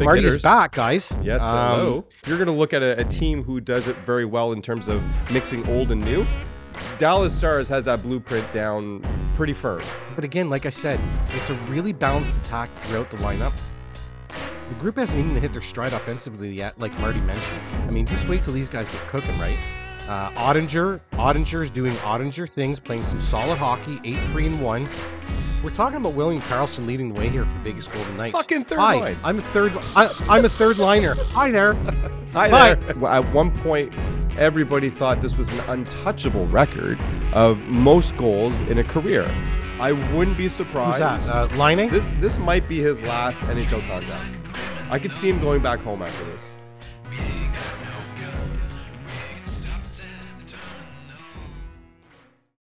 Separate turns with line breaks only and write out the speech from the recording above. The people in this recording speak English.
Big
Marty is
hitters.
back, guys.
Yes,
Um,
hello. If you're going to look at a, a team who does it very well in terms of mixing old and new, Dallas Stars has that blueprint down pretty firm.
But again, like I said, it's a really balanced attack throughout the lineup. The group hasn't even hit their stride offensively yet, like Marty mentioned. I mean, just wait till these guys get cooking, right? Uh, Oettinger, Oettinger's doing Oettinger things, playing some solid hockey, 8 3 and 1. We're talking about William Karlsson leading the way here for the Vegas Golden Knights.
Fucking third
Hi,
line.
I'm a third. I, I'm a third liner. Hi there.
Hi there. At one point, everybody thought this was an untouchable record of most goals in a career. I wouldn't be
Who's
surprised.
that? Uh, Line?
This this might be his last NHL contract. I could see him going back home after this.